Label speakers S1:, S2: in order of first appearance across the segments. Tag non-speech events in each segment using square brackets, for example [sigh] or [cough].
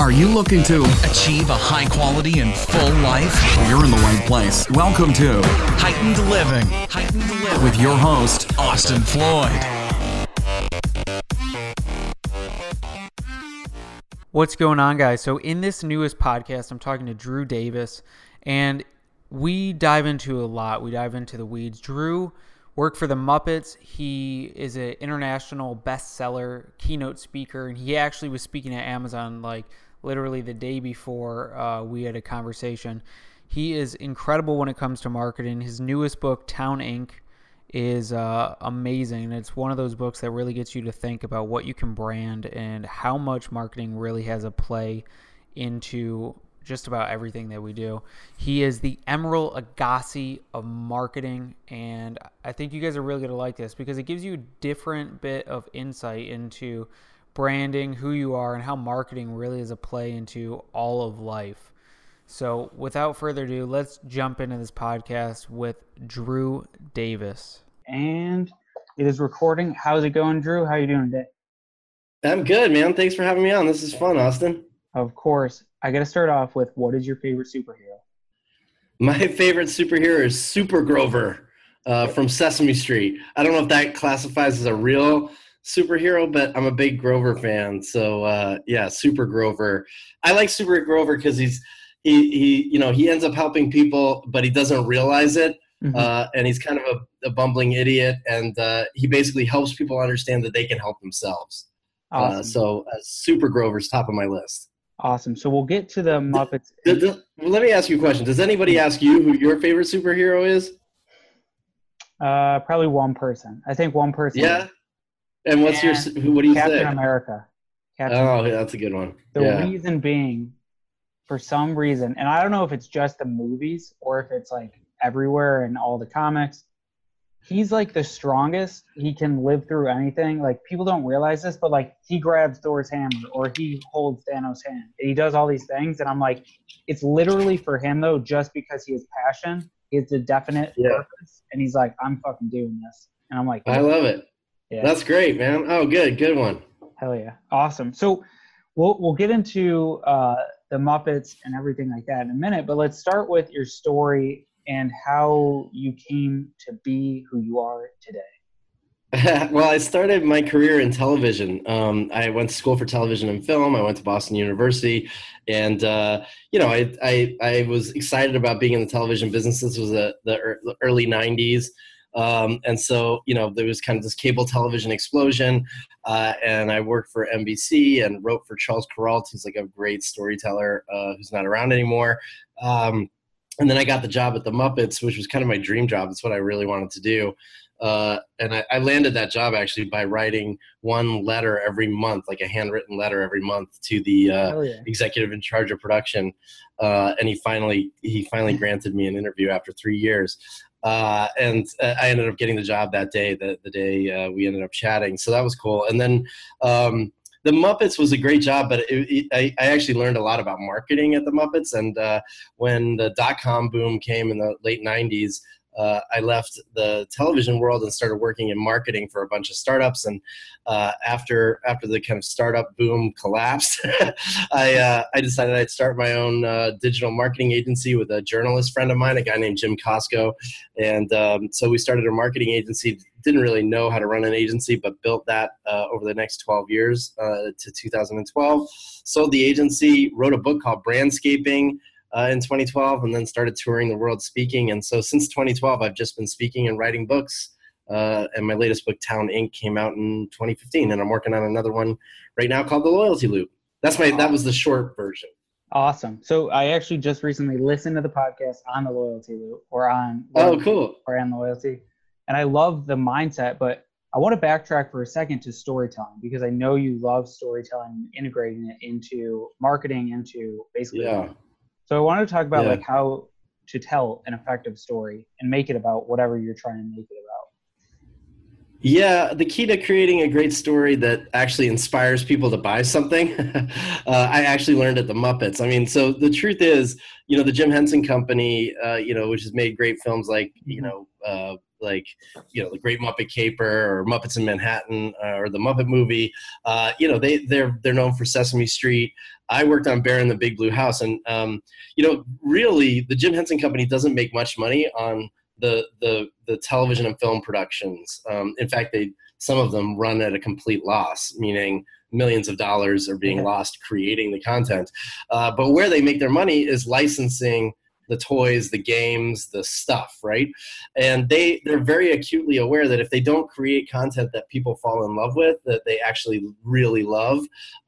S1: Are you looking to
S2: Achieve a high quality and full life.
S1: You're in the right place. Welcome to
S2: Heightened living. Heightened living.
S1: with your host,
S2: Austin Floyd.
S3: What's going on, guys? So, in this newest podcast, I'm talking to Drew Davis, and we dive into a lot. We dive into the weeds. Drew worked for the Muppets. He is an international bestseller, keynote speaker, and he actually was speaking at Amazon like literally the day before uh, we had a conversation. He is incredible when it comes to marketing. His newest book, Town Inc., is uh, amazing. It's one of those books that really gets you to think about what you can brand and how much marketing really has a play into just about everything that we do. He is the Emeril Lagasse of marketing, and I think you guys are really going to like this because it gives you a different bit of insight into branding, who you are, and how marketing really is a play into all of life. So, without further ado, let's jump into this podcast with Drew Davis. And it is recording. How's it going, Drew? How are you doing today?
S4: I'm good, man. Thanks for having me on. This is fun, Austin.
S3: Of course, I got to start off with what is your favorite superhero?
S4: My [laughs] favorite superhero is Super Grover uh, from Sesame Street. I don't know if that classifies as a real superhero, but I'm a big Grover fan. So uh, yeah, Super Grover. I like Super Grover because he's he he you know he ends up helping people, but he doesn't realize it.
S3: Mhm.
S4: Uh, and he's kind of a, a bumbling idiot, and uh, he basically helps people understand that they can help themselves.
S3: Awesome.
S4: Uh, so uh, Super Grover's top of my list.
S3: awesome. So we'll get to the Muppets.
S4: Th- th- let me ask you a question. Does anybody ask you who your favorite superhero is?
S3: Uh, probably one person. I think one person.
S4: Yeah. And what's your? S- who- What do you
S3: Captain
S4: say?
S3: America. Captain.
S4: Oh, America Oh, yeah, that's a good one.
S3: The
S4: yeah.
S3: reason being, for some reason, and I don't know if it's just the movies or if it's like everywhere in all the comics, he's like the strongest. He can live through anything. Like people don't realize this, but like he grabs Thor's hammer or he holds Thanos' hand. He does all these things, and I'm like, it's literally for him though, just because he has passion. He has a definite
S4: Yeah.
S3: purpose, and he's like, I'm fucking doing this, and I'm like,
S4: I love it.
S3: Yeah.
S4: That's great, man. Oh, good, good one.
S3: Hell yeah, awesome. So we'll we'll get into uh, the Muppets and everything like that in a minute, but let's start with your story and how you came to be who you are today. [laughs]
S4: well, I started my career in television. Um, I went to school for television and film. I went to Boston University, and uh, you know, I, I I was excited about being in the television business. This was the the the early '90s, um, and so you know there was kind of this cable television explosion. Uh, and I worked for NBC and wrote for Charles Kuralt, who's like a great storyteller uh, who's not around anymore. Um, and then I got the job at the Muppets, which was kind of my dream job. It's what I really wanted to do. Uh, and I, I landed that job actually by writing one letter every month, like a handwritten letter every month to the uh,
S3: yeah.
S4: executive in charge of production. Uh, and he finally he finally [laughs] granted me an interview after three years. Uh, and uh, I ended up getting the job that day, the, the day uh, we ended up chatting. So that was cool. And then um, the Muppets was a great job, but it, it, I, I actually learned a lot about marketing at the Muppets. And uh, when the dot com boom came in the late 90s, uh, I left the television world and started working in marketing for a bunch of startups. And uh, after after the kind of startup boom collapsed, [laughs] I uh, I decided I'd start my own uh, digital marketing agency with a journalist friend of mine, a guy named Jim Costco. And um, so we started a marketing agency. Didn't really know how to run an agency, but built that uh, over the next 12 years uh, to 2012. Sold the agency, wrote a book called Brandscaping uh, in 2012 and then started touring the world speaking. And so since 2012, I've just been speaking and writing books. Uh, and my latest book, Town Inc., came out in 2015, and I'm working on another one right now called The Loyalty Loop. That's my that was the short version.
S3: Awesome. So I actually just recently listened to the podcast on the loyalty loop or on
S4: Oh, cool.
S3: or on loyalty, and I love the mindset. But I want to backtrack for a second to storytelling because I know you love storytelling, and integrating it into marketing, into basically.
S4: Yeah.
S3: So I wanted to talk about
S4: Yeah.
S3: like how to tell an effective story and make it about whatever you're trying to make it about.
S4: Yeah, the key to creating a great story that actually inspires people to buy something, [laughs] uh, I actually learned at the Muppets. I mean, so the truth is, you know, the Jim Henson Company, uh, you know, which has made great films like, you know, uh, like you know the Great Muppet Caper or Muppets in Manhattan uh, or the Muppet Movie. Uh, you know they they're they're known for Sesame Street. I worked on Bear in the Big Blue House, and um, you know really the Jim Henson Company doesn't make much money on the the the television and film productions. Um, in fact, they some of them run at a complete loss, meaning millions of dollars are being lost creating the content. Uh, but where they make their money is licensing the toys, the games, the stuff, right? And they they're very acutely aware that if they don't create content that people fall in love with, that they actually really love,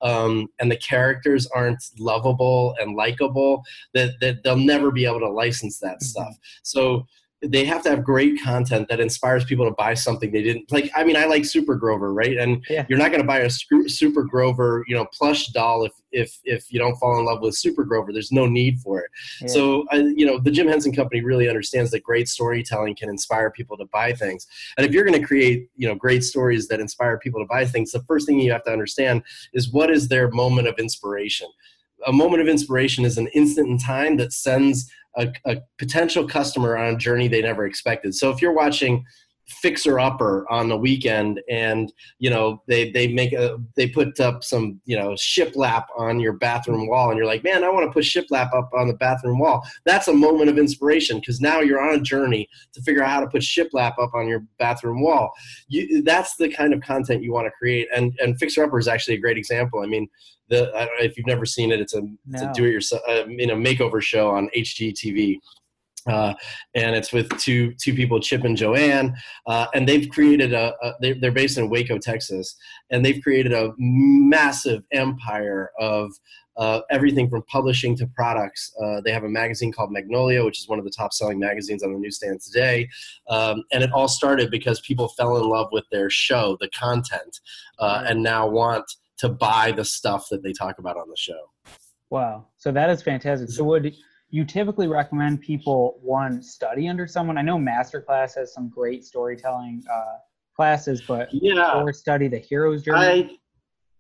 S4: um, and the characters aren't lovable and likable, that that they'll never be able to license that mm-hmm. stuff. So they have to have great content that inspires people to buy something they didn't like. I mean, I like Super Grover, right? And yeah. you're not going to buy a Super Grover, you know, plush doll if if if you don't fall in love with Super Grover. There's no need for it. Yeah. So, uh, you know, the Jim Henson Company really understands that great storytelling can inspire people to buy things. And if you're going to create, you know, great stories that inspire people to buy things, the first thing you have to understand is what is their moment of inspiration. A moment of inspiration is an instant in time that sends a, a potential customer on a journey they never expected. So if you're watching fixer upper on the weekend and you know they they make a they put up some you know shiplap on your bathroom wall and you're like man i want to put shiplap up on the bathroom wall that's a moment of inspiration because now you're on a journey to figure out how to put shiplap up on your bathroom wall you, that's the kind of content you want to create and and fixer upper is actually a great example i mean the I don't know if you've never seen it. It's a, no. it's a do it yourself uh, you know makeover show on HGTV. Uh, and it's with two two people, Chip and Joanne, uh, and they've created a. a they're, they're, based in Waco, Texas, and they've created a massive empire of uh, everything from publishing to products. Uh, they have a magazine called Magnolia, which is one of the top selling magazines on the newsstand today, um, and it all started because people fell in love with their show, the content, uh, and now want to buy the stuff that they talk about on the show.
S5: Wow. So that is fantastic. So would you typically recommend people one study under someone? I know Masterclass has some great storytelling uh, classes, but
S4: yeah,
S5: or study the hero's journey.
S4: I,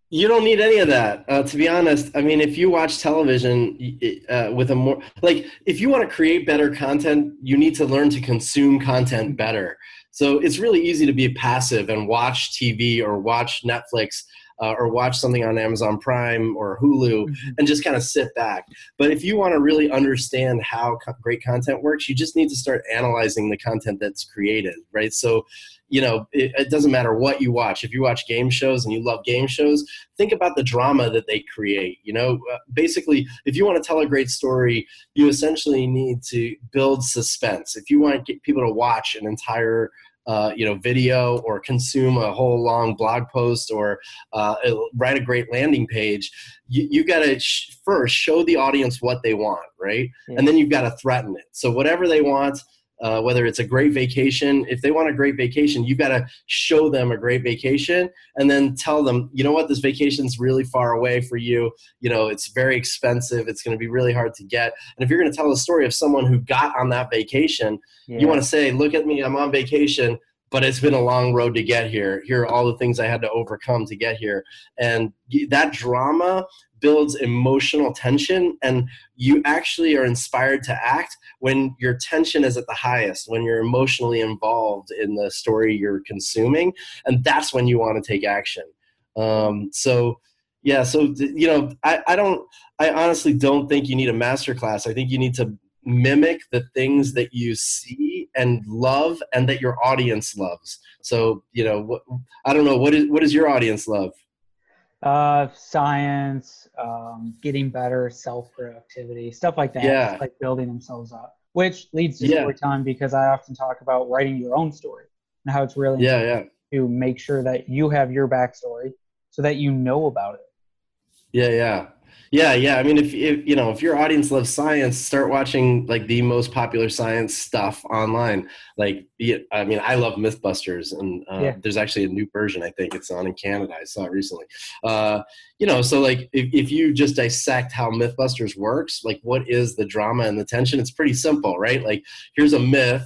S4: you don't need any of that, uh, to be honest. I mean, if you watch television uh, with a more like, if you want to create better content, you need to learn to consume content better. So it's really easy to be passive and watch TV or watch Netflix uh, or watch something on Amazon Prime or Hulu mm-hmm. and just kind of sit back. But if you want to really understand how co- great content works, you just need to start analyzing the content that's created, right? So, you know, it, it doesn't matter what you watch. If you watch game shows and you love game shows, think about the drama that they create. You know, uh, basically, if you want to tell a great story, you essentially need to build suspense. If you want to get people to watch an entire uh, you know video or consume a whole long blog post or uh, write a great landing page you, you got to sh- first show the audience what they want right? And then you've got to threaten it. So whatever they want uh, whether it's a great vacation. If they want a great vacation, you've got to show them a great vacation and then tell them, you know what, this vacation's really far away for you. You know, it's very expensive. It's going to be really hard to get. And if you're going to tell a story of someone who got on that vacation, yeah. you want to say, look at me, I'm on vacation but it's been a long road to get here. Here are all the things I had to overcome to get here. And that drama builds emotional tension and you actually are inspired to act when your tension is at the highest when you're emotionally involved in the story you're consuming and that's when you want to take action. Um, so yeah so you know I, I don't i honestly don't think you need a master class i think you need to mimic the things that you see and love and that your audience loves. So you know what i don't know what is what does your audience love
S5: uh, science, um, getting better, self productivity, stuff like that.
S4: Yeah.
S5: like building themselves up, which leads to yeah. storytelling because I often talk about writing your own story and how it's really
S4: yeah, yeah.
S5: to make sure that you have your backstory so that you know about it.
S4: Yeah, yeah. Yeah, yeah. I mean, if, if you know, if your audience loves science, start watching like the most popular science stuff online. Like, I mean, I love MythBusters, and uh, yeah. there's actually a new version. I think it's on in Canada. I saw it recently. Uh, you know, so like, if, if you just dissect how MythBusters works, like, what is the drama and the tension? It's pretty simple, right? Like, here's a myth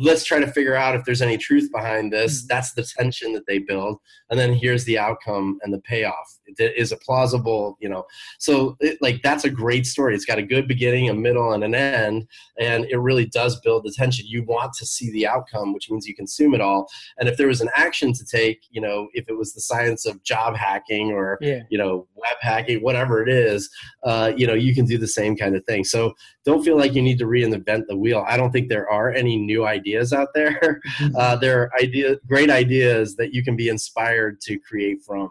S4: let's try to figure out if there's any truth behind this. Mm-hmm. That's the tension that they build. And then here's the outcome and the payoff is it plausible you know. So it, like that's a great story. It's got a good beginning a middle and an end and it really does build the tension. You want to see the outcome which means you consume it all. And if there was an action to take you know if it was the science of job hacking or
S5: Yeah.
S4: you know web hacking whatever it is uh, you know you can do the same kind of thing. So don't feel like you need to reinvent the wheel. I don't think there are any new ideas out there. Uh, there are idea, great ideas that you can be inspired to create from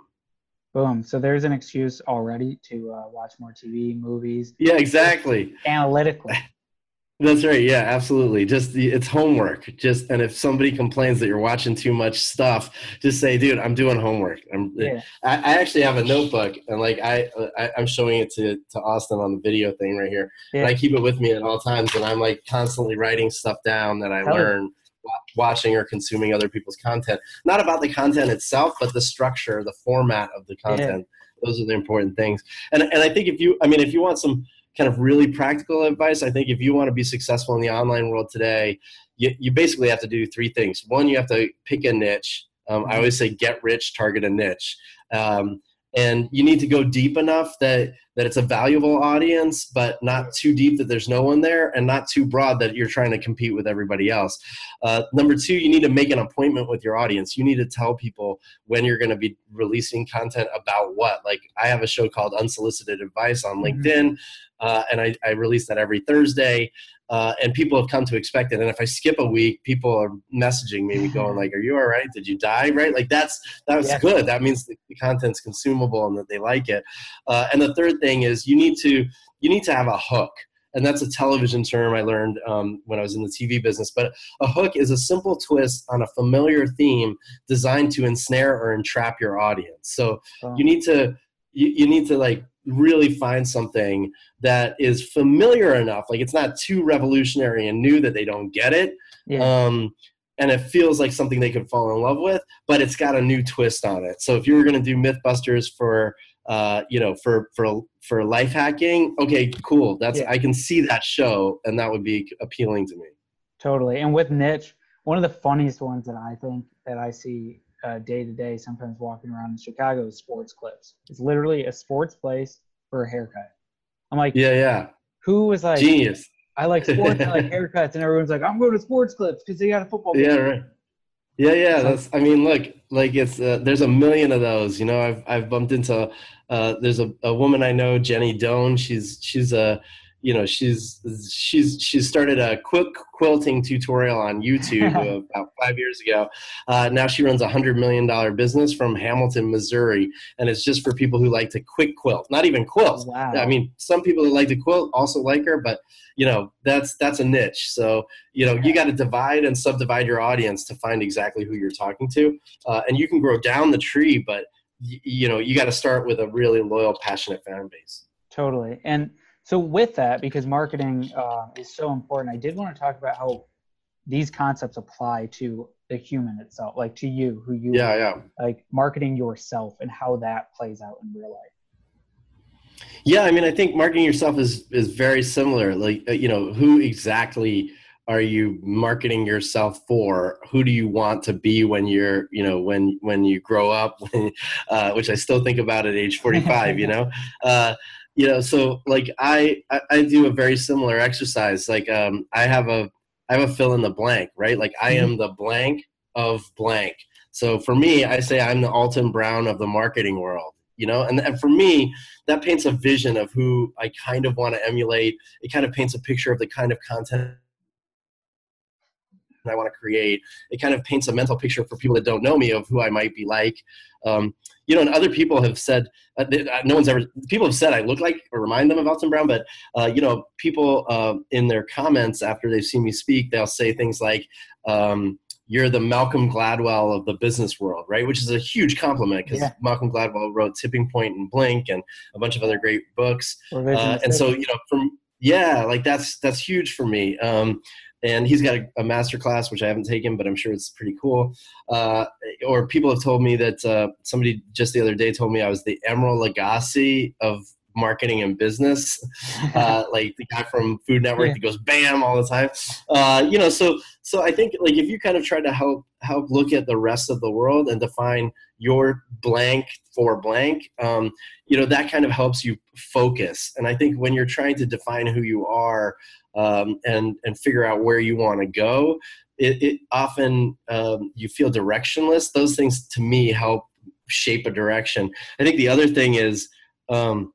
S3: Boom. So there's an excuse already to uh, watch more TV, movies,
S4: yeah exactly
S3: analytically. [laughs]
S4: That's right. Yeah, absolutely. Just the, it's homework. Just and if somebody complains that you're watching too much stuff, just say, "Dude, I'm doing homework." I'm,
S3: Yeah.
S4: I, I actually have a notebook, and like I, I I'm showing it to to Austin on the video thing right here. And
S3: Yeah.
S4: I keep it with me at all times, and I'm like constantly writing stuff down that I
S3: Hell
S4: learn watching or consuming other people's content. Not about the content itself, but the structure, the format of the content. Those are the important things. And and I think if you, I mean, if you want some kind of really practical advice, I think if you want to be successful in the online world today, you, you basically have to do three things. One, you have to pick a niche. Um, I always say get rich, target a niche. Um, and you need to go deep enough that that it's a valuable audience, but not too deep that there's no one there, and not too broad that you're trying to compete with everybody else. Uh, number two, you need to make an appointment with your audience. You need to tell people when you're going to be releasing content about what. Like I have a show called Unsolicited Advice on
S3: Mhm.
S4: LinkedIn, uh, and I, I release that every Thursday. Uh, and people have come to expect it. And if I skip a week, people are messaging me going like, "Are you all right? Did you die? Right? Like that's that's
S3: Yeah.
S4: good. That means the, content's consumable and that they like it. Uh, and the third thing is you need to you need to have a hook. And that's a television term I learned um, when I was in the TV business. But a hook is a simple twist on a familiar theme designed to ensnare or entrap your audience. So
S3: Boom.
S4: you need to you, you need to like really find something that is familiar enough like it's not too revolutionary and new that they don't get it
S3: Yeah.
S4: um, and it feels like something they could fall in love with but it's got a new twist on it so if you were going to do mythbusters for uh, you know for for for life hacking okay cool that's
S3: Yeah.
S4: i can see that show and that would be appealing to me
S3: Totally. And with niche, one of the funniest ones that I think that I see uh, day to day, sometimes walking around in Chicago, is sports clips. It's literally a sports place for a haircut. I'm like,
S4: yeah yeah
S3: who was like,
S4: genius
S3: I like sports, I like [laughs] haircuts, and everyone's like, I'm going to sports clips because they got a football.
S4: yeah
S3: game.
S4: right yeah yeah that's i mean look like it's uh, there's a million of those you know i've i've bumped into uh there's a, a woman i know jenny doan she's she's a you know she's she's she's started a quick quilting tutorial on youtube [laughs] about five years ago uh, now she runs a hundred million dollar business from hamilton missouri and it's just for people who like to quick quilt not even quilt
S3: Wow.
S4: I mean, some people that like to quilt also like her, but you know, that's that's a niche. So you know, you got to divide and subdivide your audience to find exactly who you're talking to, uh, and you can grow down the tree, but y- you know, you got to start with a really loyal, passionate fan base.
S3: Totally. And so with that, because marketing uh, is so important, I did want to talk about how these concepts apply to the human itself, like to you, who you
S4: Yeah,
S3: are,
S4: yeah.
S3: like marketing yourself and how that plays out in real life.
S4: Yeah, I mean, I think marketing yourself is is very similar. Like, uh, you know, who exactly are you marketing yourself for? Who do you want to be when you're, you know, when when you grow up? [laughs] uh, which I still think about at age forty five. you know, [laughs] uh, you know, so like I, I I do a very similar exercise. Like, um, I have a I have a fill in the blank, right? Like, I am the blank of blank. So for me, I say I'm the Alton Brown of the marketing world. You know, and, and for me, that paints a vision of who I kind of want to emulate. It kind of paints a picture of the kind of content I want to create. It kind of paints a mental picture for people that don't know me of who I might be like. Um, you know, and other people have said, uh, they- uh, no one's ever, people have said I look like or remind them of Alton Brown, but, uh, you know, people uh, in their comments after they've seen me speak, they'll say things like, um, you're the Malcolm Gladwell of the business world, right? Which is a huge compliment because
S3: Yeah.
S4: Malcolm Gladwell wrote Tipping Point and Blink and a bunch of other great books. Uh, and so, you know, from yeah, like that's that's huge for me. Um, and he's got a, a master class which I haven't taken, but I'm sure it's pretty cool. Uh, or people have told me that uh, somebody just the other day told me I was the Emeril Lagasse of marketing and business, [laughs] uh, like the guy from Food Network
S3: Yeah.
S4: that goes bam all the time. Uh, you know, so so I think like if you kind of try to help help look at the rest of the world and define your blank for blank, um, you know, that kind of helps you focus. And I think when you're trying to define who you are um, and and figure out where you want to go, it, it often um, you feel directionless. Those things to me help shape a direction. I think the other thing is um,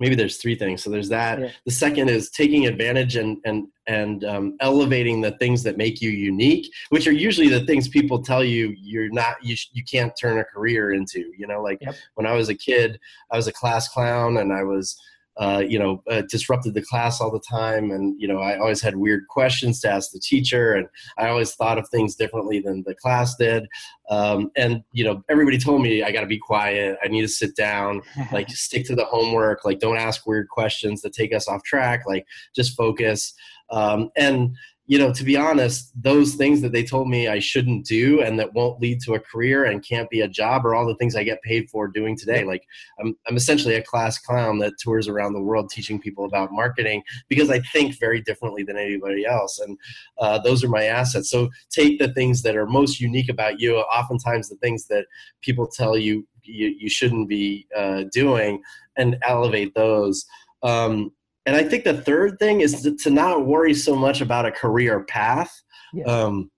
S4: maybe there's three things. So there's that.
S3: Yeah.
S4: The second is taking advantage and and and um, elevating the things that make you unique, which are usually the things people tell you you're not you sh- you can't turn a career into. You know, like
S3: Yep.
S4: when I was a kid, I was a class clown and I was uh, you know, uh, disrupted the class all the time. And, you know, I always had weird questions to ask the teacher. And I always thought of things differently than the class did. Um, and, you know, everybody told me I got to be quiet. I need to sit down, [laughs] like stick to the homework. Like don't ask weird questions that take us off track. Like just focus. Um, and, you know, to be honest, those things that they told me I shouldn't do and that won't lead to a career and can't be a job are all the things I get paid for doing today. Like I'm, I'm essentially a class clown that tours around the world teaching people about marketing because I think very differently than anybody else. And uh, those are my assets. So take the things that are most unique about you, oftentimes the things that people tell you you, you shouldn't be uh, doing, and elevate those. Um, and I think the third thing is to, to not worry so much about a career path.
S3: Yeah.
S4: Um,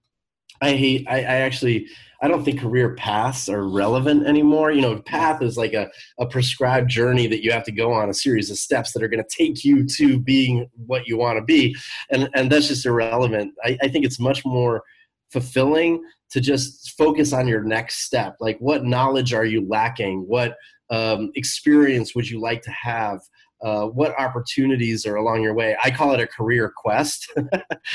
S4: I hate. I, I actually. I don't think career paths are relevant anymore. You know, path is like a, a prescribed journey that you have to go on, a series of steps that are going to take you to being what you want to be, and and that's just irrelevant. I, I think it's much more fulfilling to just focus on your next step. Like, what knowledge are you lacking? What um, experience would you like to have? Uh, what opportunities are along your way? I call it a career quest. [laughs]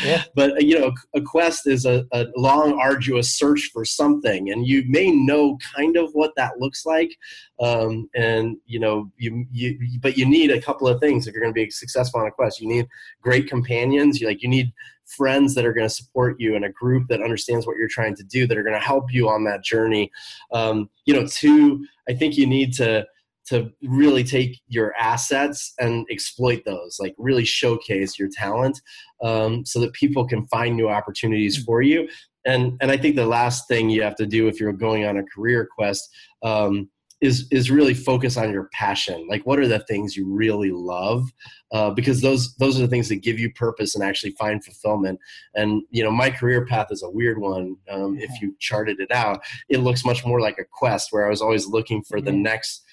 S3: Yeah.
S4: But you know, a quest is a, a long, arduous search for something, and you may know kind of what that looks like. Um, and you know, you you but you need a couple of things if you're going to be successful on a quest. You need great companions. You like you need friends that are going to support you and a group that understands what you're trying to do that are going to help you on that journey. Um, you know, two, I think you need to to really take your assets and exploit those like really showcase your talent um, so that people can find new opportunities for you. And and i think the last thing you have to do if you're going on a career quest um, is is really focus on your passion. Like what are the things you really love? Uh, because those those are the things that give you purpose and actually find fulfillment. And you know my career path is a weird one um, if you charted it out. It looks much more like a quest where i was always looking for the next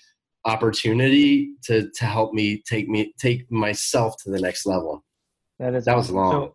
S4: opportunity to to help me take me take myself to the next level
S3: That is
S4: That was
S3: awesome.
S4: long.
S3: So,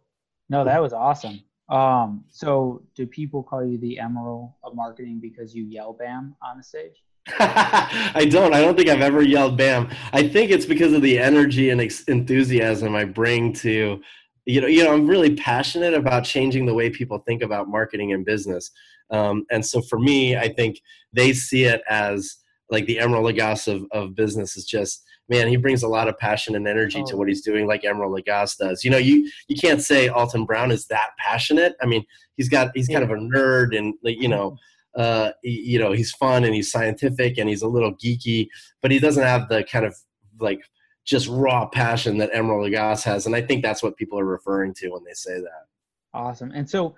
S3: no, that was awesome. Um, so do people call you the Emeril of marketing because you yell bam on the stage? [laughs]
S4: I don't. I don't think I've ever yelled "bam." I think it's because of the energy and ex- enthusiasm I bring to, you know, you know, I'm really passionate about changing the way people think about marketing and business. Um, and so for me, I think they see it as like the Emeril Lagasse of, of business is just man. He brings a lot of passion and energy to
S3: Oh.
S4: what he's doing, like Emeril Lagasse does. You know, you you can't say Alton Brown is that passionate. I mean, he's got he's kind of a nerd and like you know [laughs] uh, you know he's fun and he's scientific and he's a little geeky, but he doesn't have the kind of like just raw passion that Emeril Lagasse has, and I think that's what people are referring to when they say that.
S3: Awesome. And so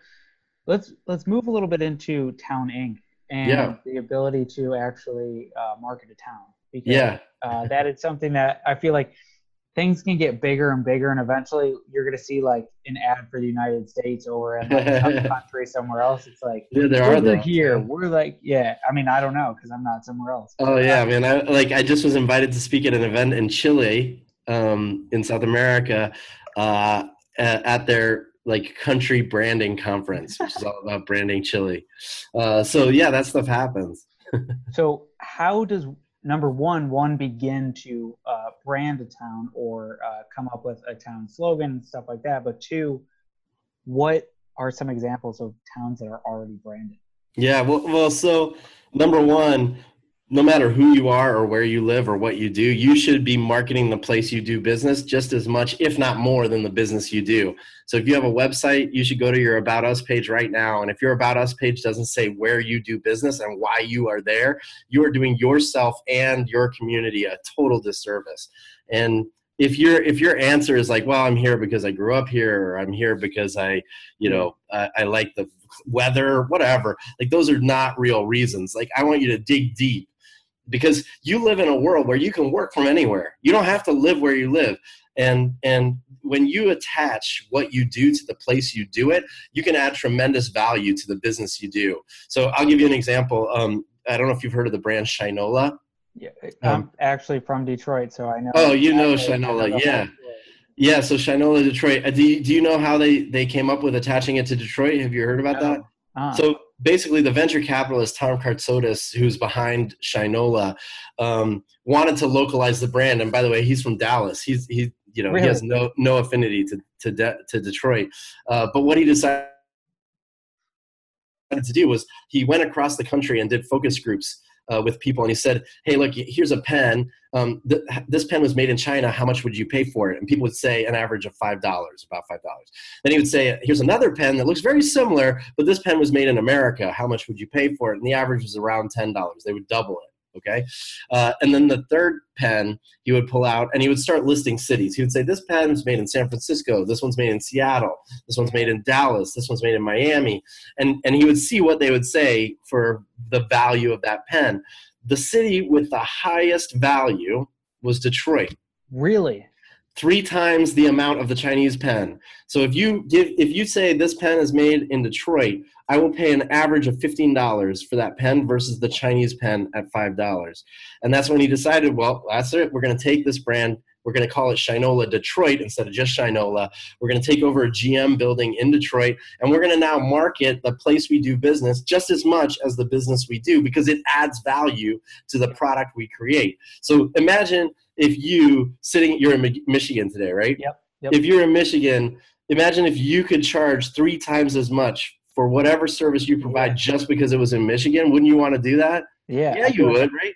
S3: let's let's move a little bit into Town Inc. and
S4: Yeah.
S3: the ability to actually uh, market a town. Because
S4: Yeah,
S3: uh, that is something that I feel like things can get bigger and bigger, and eventually you're going to see like an ad for the United States or in like some [laughs] country somewhere else. It's like
S4: yeah, there
S3: we're
S4: are those.
S3: here. We're like, yeah. I mean, I don't know because I'm not somewhere else.
S4: Oh yeah, man! I like I just was invited to speak at an event in Chile, um, in South America, uh, at, at their like country branding conference, which is all [laughs] about branding Chile. Uh, so yeah, that stuff happens. [laughs]
S3: So how does number one one begin to uh, brand a town or uh, come up with a town slogan and stuff like that? But two, what are some examples of towns that are already branded?
S4: Yeah, well, well, so number one, no matter who you are or where you live or what you do, you should be marketing the place you do business just as much, if not more, than the business you do. So if you have a website, you should go to your About Us page right now. And if your About Us page doesn't say where you do business and why you are there, you are doing yourself and your community a total disservice. And if your if your answer is like, well, I'm here because I grew up here, or I'm here because I, you know, I, I like the weather, whatever. Like those are not real reasons. Like I want you to dig deep because you live in a world where you can work from anywhere. You don't have to live where you live. And and when you attach what you do to the place you do it, you can add tremendous value to the business you do. So I'll give you an example. Um, I don't know if you've heard of the brand Shinola.
S3: Yeah, I'm
S4: Um,
S3: actually from Detroit, so I know.
S4: Oh, you know Shinola, yeah. Yeah, so Shinola Detroit. Uh, do you, do you know how they, they came up with attaching it to Detroit? Have you heard about that?
S3: Ah,
S4: So basically, the venture capitalist Tom Kartsotis, who's behind Shinola, um, wanted to localize the brand. And by the way, he's from Dallas. He's he you know he has no no affinity to to De- to Detroit. Uh, but what he decided to do was he went across the country and did focus groups uh, with people, and he said, "Hey, look, here's a pen. Um, th- this pen was made in China. How much would you pay for it?" And people would say an average of five dollars, about five dollars. Then he would say, "Here's another pen that looks very similar, but this pen was made in America. How much would you pay for it?" And the average was around ten dollars. They would double it. Okay, uh, and then the third pen he would pull out, and he would start listing cities. He would say, "This pen is made in San Francisco. This one's made in Seattle. This one's made in Dallas. This one's made in Miami." And and he would see what they would say for the value of that pen. The city with the highest value was Detroit
S3: really?
S4: Three times the amount of the Chinese pen. So if you give, if you say this pen is made in Detroit, I will pay an average of fifteen dollars for that pen versus the Chinese pen at five dollars. And that's when he decided, well, that's it. We're going to take this brand. We're going to call it Shinola Detroit instead of just Shinola. We're going to take over a GM building in Detroit, and we're going to now market the place we do business just as much as the business we do because it adds value to the product we create. So imagine if you sitting, you're in Michigan today, right?
S3: Yep, yep.
S4: If you're in Michigan, imagine if you could charge three times as much for whatever service you provide just because it was in Michigan. Wouldn't you want to do that?
S3: Yeah.
S4: Yeah, you would, right?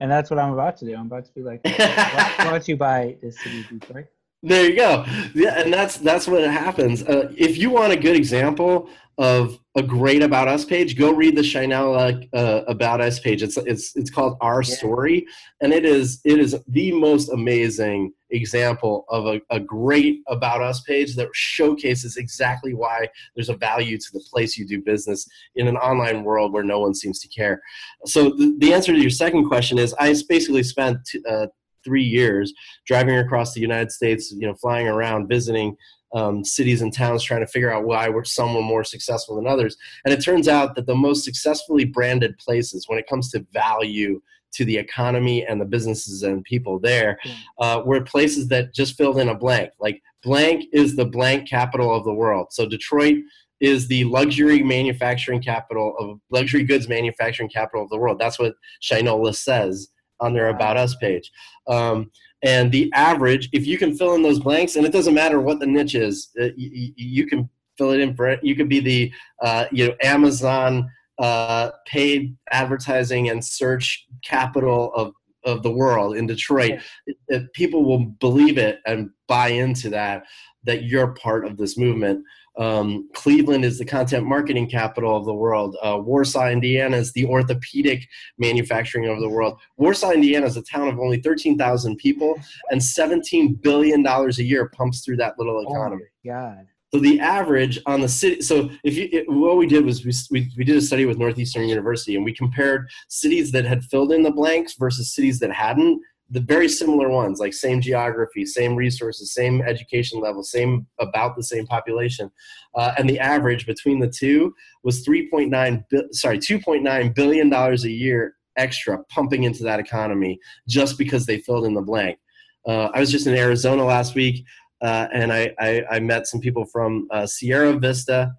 S3: And that's what I'm about to do. I'm about to be like, [laughs] why, why don't you buy this city of Detroit?
S4: There you go. Yeah, and that's that's what happens. Uh, if you want a good example of a great about us page, go read the Shinola uh, about us page. It's it's it's called Our
S3: Yeah.
S4: Story, and it is it is the most amazing example of a, a great about us page that showcases exactly why there's a value to the place you do business in an online world where no one seems to care. So the, the answer to your second question is I basically spent uh, three years driving across the United States, you know, flying around, visiting um, cities and towns, trying to figure out why were some were more successful than others. And it turns out that the most successfully branded places, when it comes to value to the economy and the businesses and people there,
S3: Yeah.
S4: uh, were places that just filled in a blank. Like blank is the blank capital of the world. So Detroit is the luxury manufacturing capital of luxury goods manufacturing capital of the world. That's what Shinola says on their About Us page. Um, and the average, if you can fill in those blanks, and it doesn't matter what the niche is, uh, you, you can fill it in for it. You could be the uh, you know Amazon uh, paid advertising and search capital of of the world in Detroit. It- it- people will believe it and buy into that that you're part of this movement. Um, Cleveland is the content marketing capital of the world. Uh, Warsaw, Indiana is the orthopedic manufacturing of the world. Warsaw, Indiana is a town of only 13,000 people, and $17 billion a year pumps through that little
S3: Oh
S4: economy.
S3: my God.
S4: So the average on the city. So if you, it, what we did was we, we we did a study with Northeastern University, and we compared cities that had filled in the blanks versus cities that hadn't. The very similar ones, like same geography, same resources, same education level, same about the same population, uh, and the average between the two was 3.9 sorry 2.9 billion dollars a year extra pumping into that economy just because they filled in the blank. Uh, I was just in Arizona last week uh, and I, I, I met some people from uh, Sierra Vista,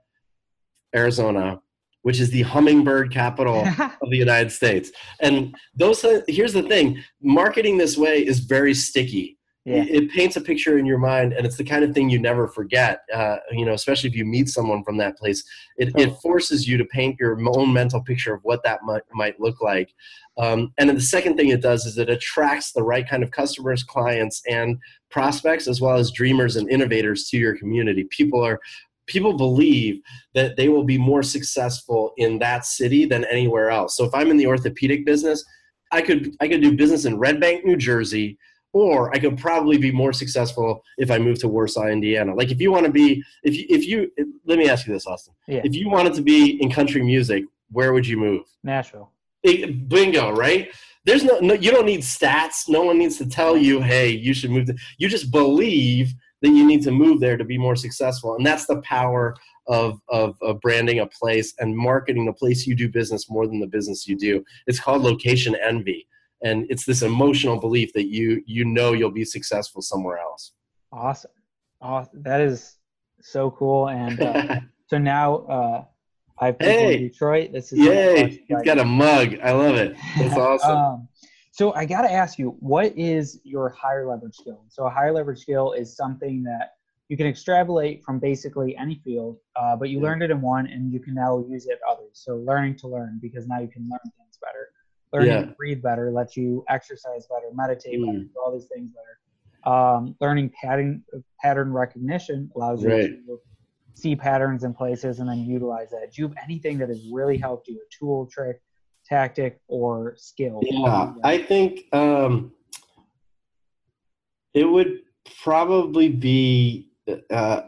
S4: Arizona, which is the hummingbird capital [laughs] of the United States. And those here's the thing: marketing this way is very sticky.
S3: Yeah.
S4: it, it paints a picture in your mind, and it's the kind of thing you never forget. Uh, you know, especially if you meet someone from that place, it,
S3: Totally.
S4: it forces you to paint your own mental picture of what that might, might look like. Um, and then the second thing it does is it attracts the right kind of customers, clients, and prospects, as well as dreamers and innovators to your community. People are people believe that they will be more successful in that city than anywhere else. So if I'm in the orthopedic business, I could I could do business in Red Bank, New Jersey, or I could probably be more successful if I move to Warsaw, Indiana. Like if you want to be if you, if you let me ask you this, Austin.
S3: Yeah.
S4: If you wanted to be in country music, where would you move?
S3: Nashville.
S4: It- bingo, right? There's no, no you don't need stats. No one needs to tell you, hey, you should move. To, you just believe that you need to move there to be more successful, and that's the power of, of of branding a place and marketing the place you do business more than the business you do. It's called location envy, and it's this emotional belief that you you know you'll be successful somewhere else.
S3: Awesome. Awesome. That is so cool. And uh, [laughs] so now uh, I have people
S4: Hey.
S3: in Detroit. This is
S4: Yay! He's got a mug. I love it. That's [laughs] awesome.
S3: Um, so I got to ask you, what is your higher leverage skill? So a higher leverage skill is something that you can extrapolate from basically any field, uh, but you
S4: Yeah.
S3: learned it in one, and you can now use it others. So learning to learn, because now you can learn things better. Learning
S4: Yeah.
S3: to breathe better lets you exercise better, meditate better,
S4: Mm.
S3: do all these things better. Um, learning pattern pattern recognition allows you
S4: Right.
S3: to see patterns in places and then utilize that. Do you have anything that has really helped you? A tool, trick, tactic, or skill?
S4: Yeah, I think um, it would probably be uh,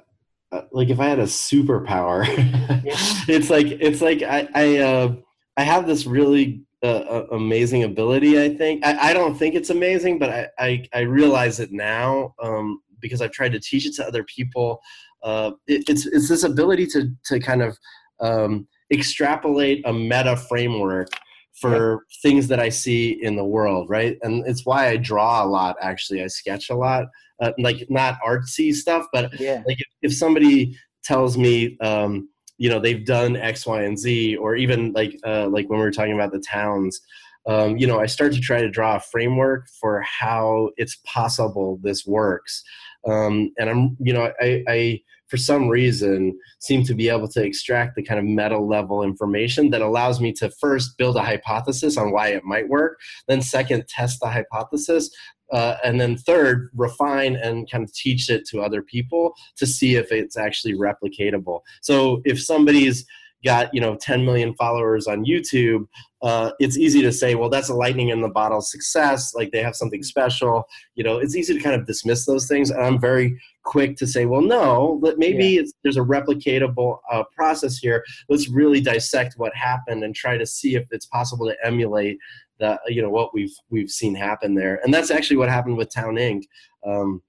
S4: uh, like if I had a superpower. [laughs] it's like it's like I I, uh, I have this really uh, uh, amazing ability. I think I, I don't think it's amazing, but I I, I realize it now um, because I've tried to teach it to other people. Uh, it, it's it's this ability to to kind of um, extrapolate a meta framework for things that I see in the world, right? And it's why I draw a lot. Actually, I sketch a lot, uh, like not artsy stuff, but
S3: Yeah.
S4: like if, if somebody tells me, um, you know, they've done X, Y, and Z, or even like uh, like when we were talking about the towns. Um, you know, I start to try to draw a framework for how it's possible this works, um, and I'm, you know, I, I for some reason seem to be able to extract the kind of meta level information that allows me to first build a hypothesis on why it might work, then second test the hypothesis, uh, and then third refine and kind of teach it to other people to see if it's actually replicatable. So if somebody's got you know 10 million followers on YouTube, uh, it's easy to say, well, that's a lightning in the bottle success. Like they have something special. You know, it's easy to kind of dismiss those things. And I'm very quick to say, well, no, but maybe it's, there's a replicatable uh, process here. Let's really dissect what happened and try to see if it's possible to emulate the you know what we've we've seen happen there. And that's actually what happened with Town Inc. Um,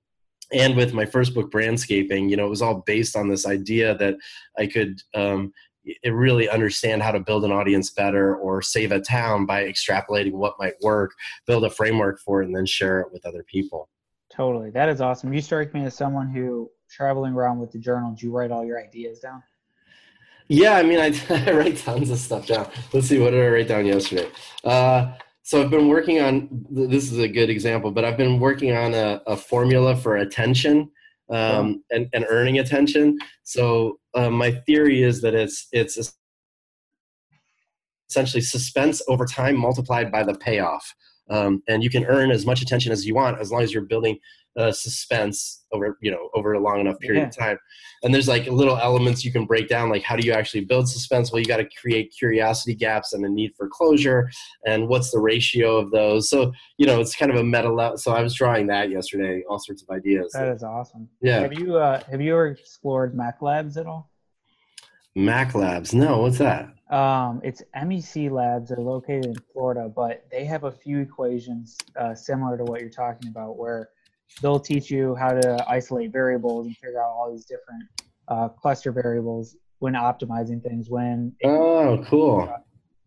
S4: and with my first book, Brandscaping, you know, it was all based on this idea that I could um, really understand how to build an audience better or save a town by extrapolating what might work, build a framework for it, and then share it with other people.
S3: Totally. That is awesome. You strike me as someone who traveling around with the journal, do you write all your ideas down?
S4: Yeah, I mean, I, [laughs] I write tons of stuff down. Let's see, what did I write down yesterday? Uh, so I've been working on. This is a good example, but I've been working on a, a formula for attention um, and, and earning attention. So uh, my theory is that it's it's essentially suspense over time multiplied by the payoff, um, and you can earn as much attention as you want as long as you're building uh, suspense over you know over a long enough period of time. And there's like little elements you can break down, like how do you actually build suspense? Well, you got to create curiosity gaps and a need for closure, and what's the ratio of those? So you know it's kind of a meta level. So I was drawing that yesterday, all sorts of ideas.
S3: That is awesome.
S4: Yeah.
S3: Have you uh, have you ever explored MEC Labs at all?
S4: MEC Labs, no, what's that?
S3: Um, it's MEC Labs. They're located in Florida, but they have a few equations uh, similar to what you're talking about, where they'll teach you how to isolate variables and figure out all these different uh, cluster variables when optimizing things. When
S4: Oh, cool.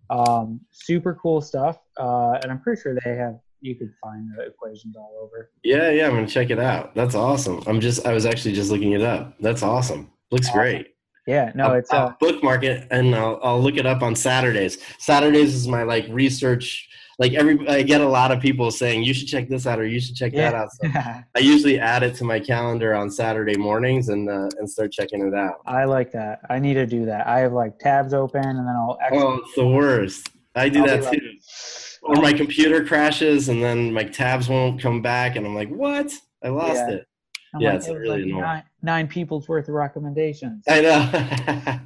S3: um, super cool stuff, uh, and I'm pretty sure they have. You could find the equations all over.
S4: Yeah, yeah, I'm gonna check it out. That's awesome. I'm just, I was actually just looking it up. That's awesome. Looks
S3: Awesome.
S4: great.
S3: Yeah, no,
S4: I'll,
S3: it's
S4: I'll
S3: uh,
S4: bookmark it and I'll, I'll look it up on Saturdays. Saturdays is my like research. Like every, I get a lot of people saying you should check this out or you should check that out. So [laughs] I usually add it to my calendar on Saturday mornings and uh, and start checking it out.
S3: I like that. I need to do that. I have like tabs open and then I'll.
S4: Oh, it's the worst. I do
S3: I'll
S4: that
S3: be like-
S4: too. Or my computer crashes and then my tabs won't come back and I'm like, what? I lost
S3: Yeah.
S4: it.
S3: I'm
S4: yeah,
S3: like,
S4: it's
S3: it
S4: really annoying.
S3: nine, nine people's worth of recommendations.
S4: I know. [laughs]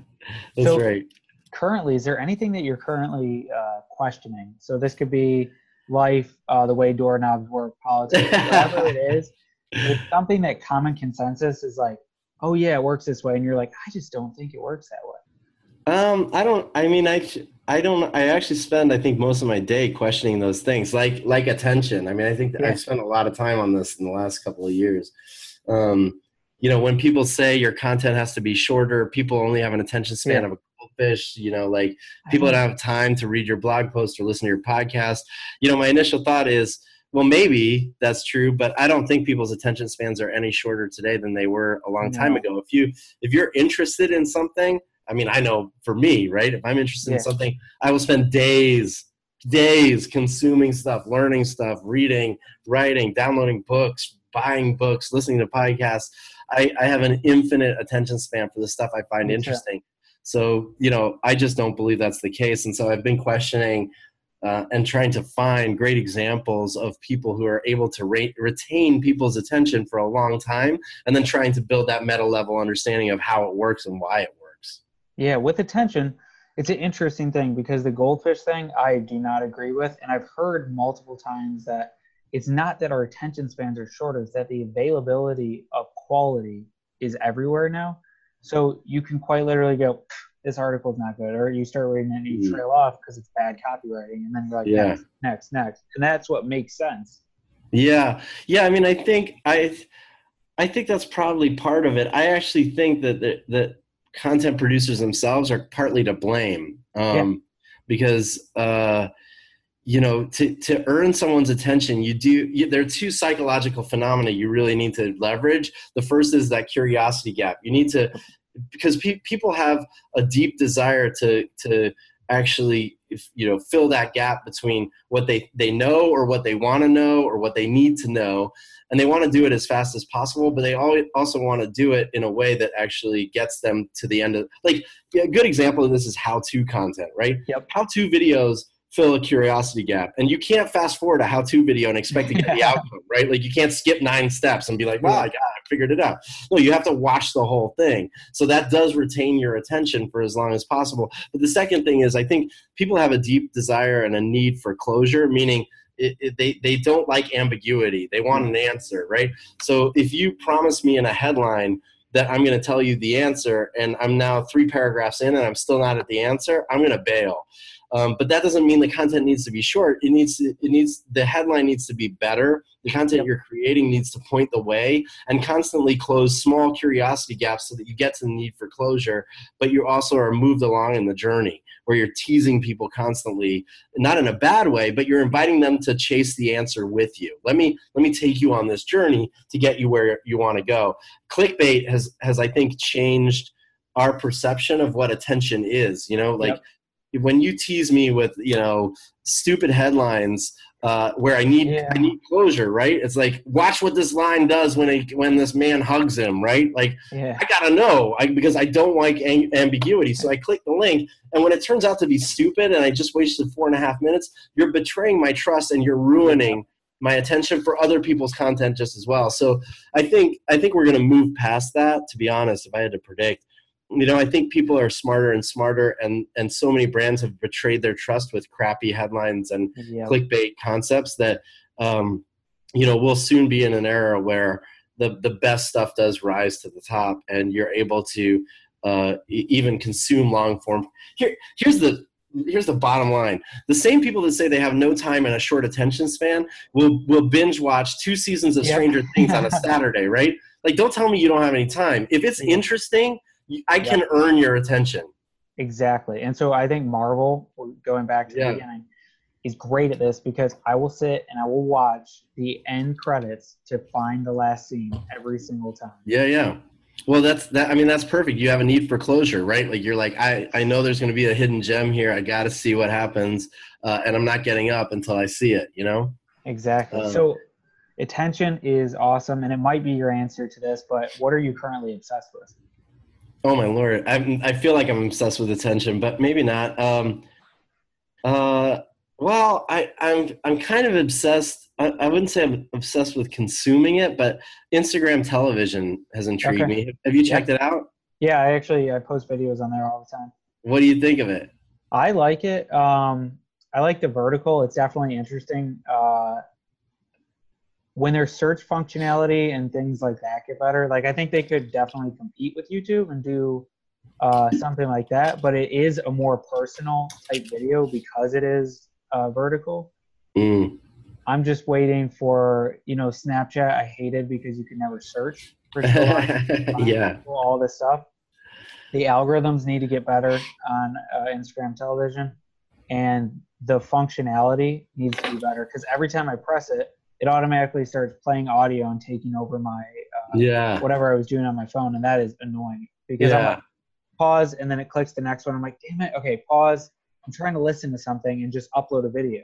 S4: That's
S3: So-
S4: right.
S3: currently, is there anything that you're currently uh, questioning? So this could be life, uh, the way doorknobs work, politics, whatever it [laughs] is. It's something that common consensus is like, oh yeah, it works this way, and you're like, I just don't think it works that way.
S4: Um, I don't. I mean, I I don't. I actually spend I think most of my day questioning those things, like like attention. I mean, I think that
S3: Yeah.
S4: I've spent a lot of time on this in the last couple of years. Um, you know, when people say your content has to be shorter, people only have an attention span
S3: Yeah.
S4: of a goldfish. You know, like people don't have time to read your blog post or listen to your podcast. You know, my initial thought is, well, maybe that's true, but I don't think people's attention spans are any shorter today than they were a long time ago. If you if you're interested in something, I mean, I know for me, right? If I'm interested
S3: Yeah.
S4: in something, I will spend days, days consuming stuff, learning stuff, reading, writing, downloading books, buying books, listening to podcasts. I, I have an infinite attention span for the stuff I find interesting. So, you know, I just don't believe that's the case. And so I've been questioning uh, and trying to find great examples of people who are able to re- retain people's attention for a long time and then trying to build that meta level understanding of how it works and why it works.
S3: Yeah, with attention, it's an interesting thing because the goldfish thing I do not agree with, and I've heard multiple times that it's not that our attention spans are shorter; it's that the availability of quality is everywhere now. So you can quite literally go, "This article's not good," or you start reading it and you
S4: Mm.
S3: trail off because it's bad copywriting, and then you're like,
S4: Yeah.
S3: "Next, next, next," and that's what makes sense.
S4: Yeah, yeah. I mean, I think I, I think that's probably part of it. I actually think that that, that content producers themselves are partly to blame, um, because uh, you know, to to earn someone's attention, you do. You, there are two psychological phenomena you really need to leverage. The first is that curiosity gap. You need to, because pe- people have a deep desire to to actually if, you know fill that gap between what they they know or what they want to know or what they need to know and they want to do it as fast as possible but they al- also want to do it in a way that actually gets them to the end of like yeah, a good example of this is how to content right
S3: Yep.
S4: how to videos fill a curiosity gap. And you can't fast forward a how to video and expect to get the [laughs] outcome right? Like you can't skip nine steps and be like wow i got it, I figured it out. No you have to watch the whole thing. So that does retain your attention for as long as possible. But the second thing is i think people have a deep desire and a need for closure meaning it, it, they, they don't like ambiguity. They want an mm. answer right? So if you promise me in a headline that i'm going to tell you the answer and i'm now three paragraphs in and i'm still not at the answer i'm going to bail um, but that doesn't mean the content needs to be short. It needs to, it needs the headline needs to be better. The content
S3: Yep.
S4: you're creating needs to point the way and constantly close small curiosity gaps so that you get to the need for closure but you also are moved along in the journey where you're teasing people constantly not in a bad way but you're inviting them to chase the answer with you. Let me let me take you on this journey to get you where you want to go. Clickbait has has i think changed our perception of what attention is you know like when you tease me with you know stupid headlines uh, where I need
S3: Yeah.
S4: I need closure, right? It's like watch what this line does when he, when this man hugs him, right? Like
S3: Yeah,
S4: I gotta know I, because I don't like ang- ambiguity. So I click the link, and when it turns out to be stupid, and I just wasted four and a half minutes, you're betraying my trust and you're ruining my attention for other people's content just as well. So I think I think we're gonna move past that. To be honest, if I had to predict, you know, I think people are smarter and smarter, and and so many brands have betrayed their trust with crappy headlines and clickbait concepts that um, you know we'll soon be in an era where the the best stuff does rise to the top and you're able to uh, even consume long form. Here here's the here's the bottom line. The same people that say they have no time and a short attention span will will binge watch two seasons of
S3: Yep.
S4: stranger things on a [laughs] saturday right? Like don't tell me you don't have any time. If it's interesting i can earn your attention
S3: Exactly. And so I think Marvel, going back to
S4: Yeah.
S3: the beginning, is great at this because I will sit and I will watch the end credits to find the last scene every single time.
S4: yeah yeah Well, that's that. I mean, that's perfect. You have a need for closure, right? Like you're like, I I know there's going to be a hidden gem here. I got to see what happens, uh, and I'm not getting up until I see it. You know.
S3: Exactly.
S4: Um,
S3: so attention is awesome, and it might be your answer to this. But what are you currently obsessed with?
S4: Oh my lord, I I feel like I'm obsessed with attention, but maybe not. Um, uh, well, I I'm I'm kind of obsessed. I, I wouldn't say I'm obsessed with consuming it, but Instagram television has intrigued
S3: Okay.
S4: me. Have you checked it out?
S3: Yeah, I actually I post videos on there all the time.
S4: What do you think of it?
S3: I like it. Um, I like the vertical. It's definitely interesting. Uh, when their search functionality and things like that get better, like I think they could definitely compete with YouTube and do uh, something like that. But it is a more personal type video because it is uh, vertical.
S4: Mm.
S3: I'm just waiting for you know Snapchat. I hated because you could never search for so [laughs]
S4: yeah.
S3: all this stuff. The algorithms need to get better on uh, Instagram television, and the functionality needs to be better because every time I press it, it automatically starts playing audio and taking over my uh,
S4: Yeah.
S3: whatever I was doing on my phone, and that is annoying because I'm like pause and then it clicks the next one. I'm like, damn it, okay, pause. I'm trying to listen to something and just upload a video.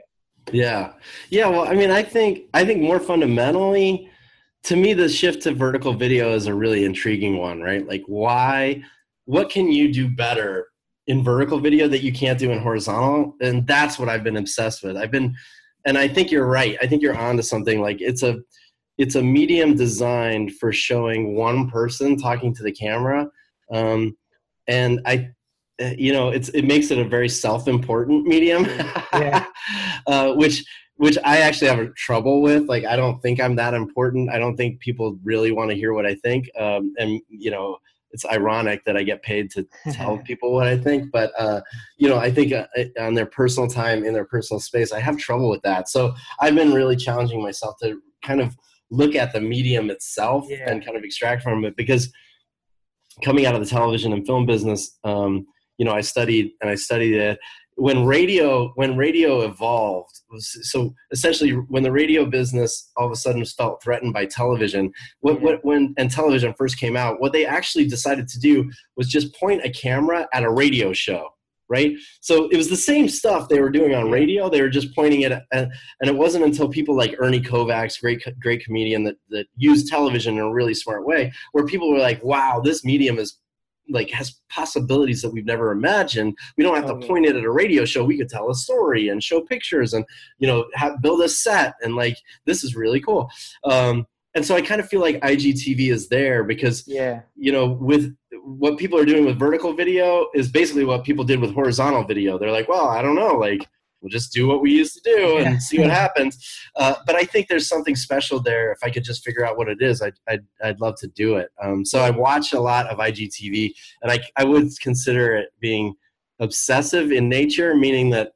S4: Yeah. Yeah. Well, I mean, I think I think more fundamentally, to me, the shift to vertical video is a really intriguing one, right? Like, why? What can you do better in vertical video that you can't do in horizontal? And that's what I've been obsessed with. I've been, and I think you're right. I think you're onto something. Like, it's a, it's a medium designed for showing one person talking to the camera, um, and I uh, you know it's it makes it a very self-important medium
S3: Yeah. [laughs]
S4: uh, which which i actually have trouble with like i don't think i'm that important i don't think people really want to hear what i think um, and you know it's ironic that i get paid to [laughs] tell people what i think but uh, you know i think uh, on their personal time in their personal space i have trouble with that so i've been really challenging myself to kind of look at the medium itself
S3: Yeah.
S4: and kind of extract from it because coming out of the television and film business um, you know i studied and i studied it when radio when radio evolved was- so essentially when the radio business all of a sudden felt threatened by television what, what when and television first came out what they actually decided to do was just point a camera at a radio show right? So it was the same stuff they were doing on radio. They were just pointing it at, and it wasn't until people like ernie kovacs great great comedian that, that used television in a really smart way where people were like wow this medium is like has possibilities that we've never imagined. We don't have to point it at a radio show. We could tell a story and show pictures and you know have, build a set and like this is really cool. Um, and so I kind of feel like IGTV is there because
S3: Yeah.
S4: you know with what people are doing with vertical video is basically what people did with horizontal video. They're like, well, I don't know, like we'll just do what we used to do and
S3: Yeah.
S4: see what happens. Uh, but I think there's something special there. If I could just figure out what it is, I'd, I'd, I'd love to do it. Um, so I watch a lot of IGTV, and I, I would consider it being obsessive in nature, meaning that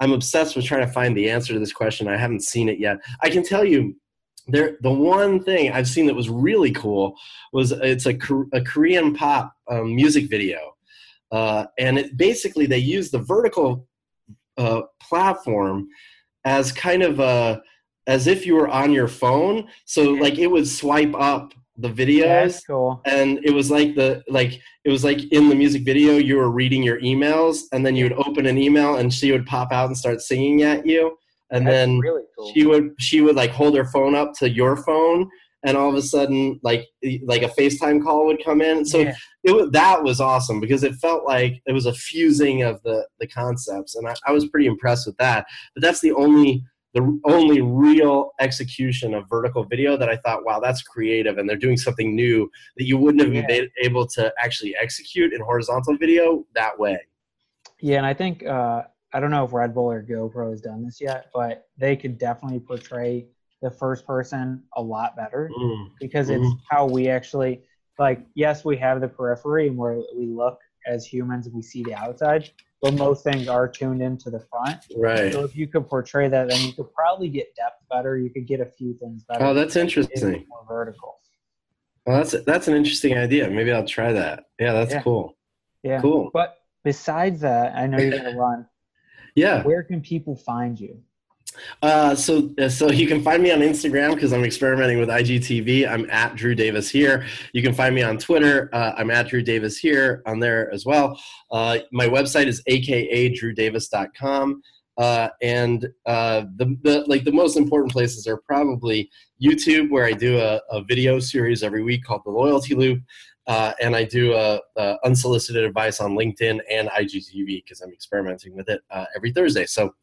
S4: I'm obsessed with trying to find the answer to this question. I haven't seen it yet. I can tell you. There, the one thing I've seen that was really cool was it's a, a Korean pop um, music video, uh, and it basically they use the vertical uh, platform as kind of a as if you were on your phone. So like it would swipe up the videos
S3: That's cool.
S4: and it was like the like it was like in the music video you were reading your emails and then you would open an email and she would pop out and start singing at you and
S3: That's
S4: then
S3: really cool.
S4: she would she would like hold her phone up to your phone and all of a sudden like like a FaceTime call would come in so
S3: Yeah.
S4: it was that was awesome because it felt like it was a fusing of the the concepts and I, I was pretty impressed with that but that's the only the only real execution of vertical video that I thought wow that's creative and they're doing something new that you wouldn't have
S3: Yeah.
S4: been able to actually execute in horizontal video that way
S3: Yeah, and I think uh, I don't know if Red Bull or GoPro has done this yet, but they could definitely portray the first person a lot better
S4: Mm,
S3: because it's how we actually like. Yes, we have the periphery and where we look as humans we see the outside, but most things are tuned into the front.
S4: right
S3: So if you could portray that, then you could probably get depth better. You could get a few things better.
S4: oh that's interesting
S3: more vertical.
S4: well that's that's an interesting idea maybe I'll try that yeah that's
S3: Yeah.
S4: cool
S3: Yeah.
S4: cool
S3: But besides that, I know you're gonna [laughs] run.
S4: yeah
S3: Where can people find you?
S4: Uh, so, uh, so you can find me on Instagram because I'm experimenting with IGTV. I'm at Drew Davis here. You can find me on Twitter. Uh, I'm at Drew Davis here on there as well. Uh, my website is akadrewdavis.com. Uh, and uh, the, the like the most important places are probably YouTube, where I do a, a video series every week called the Loyalty Loop, uh, and I do a, a unsolicited advice on LinkedIn and IGTV because I'm experimenting with it uh, every Thursday. So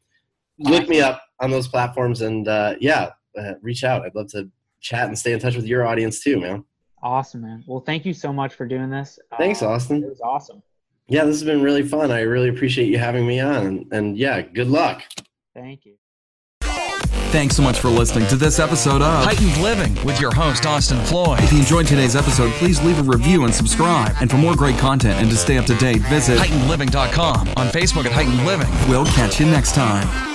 S4: look me up on those platforms, and uh, yeah, uh, reach out. I'd love to chat and stay in touch with your audience too, man.
S3: Awesome, man. Well, thank you so much for doing this.
S4: Thanks,
S3: Uh,
S4: Austin.
S3: It was awesome.
S4: Yeah, this has been really fun. I really appreciate you having me on, and, and yeah, good luck.
S3: Thank you.
S2: Thanks so much for listening to this episode of.
S6: Heightened Living with your host, Austin Floyd.
S2: If you enjoyed today's episode, please leave a review and subscribe. And for more great content and to stay up to date, visit.
S6: HeightenedLiving.com on Facebook at Heightened Living.
S2: We'll catch you next time.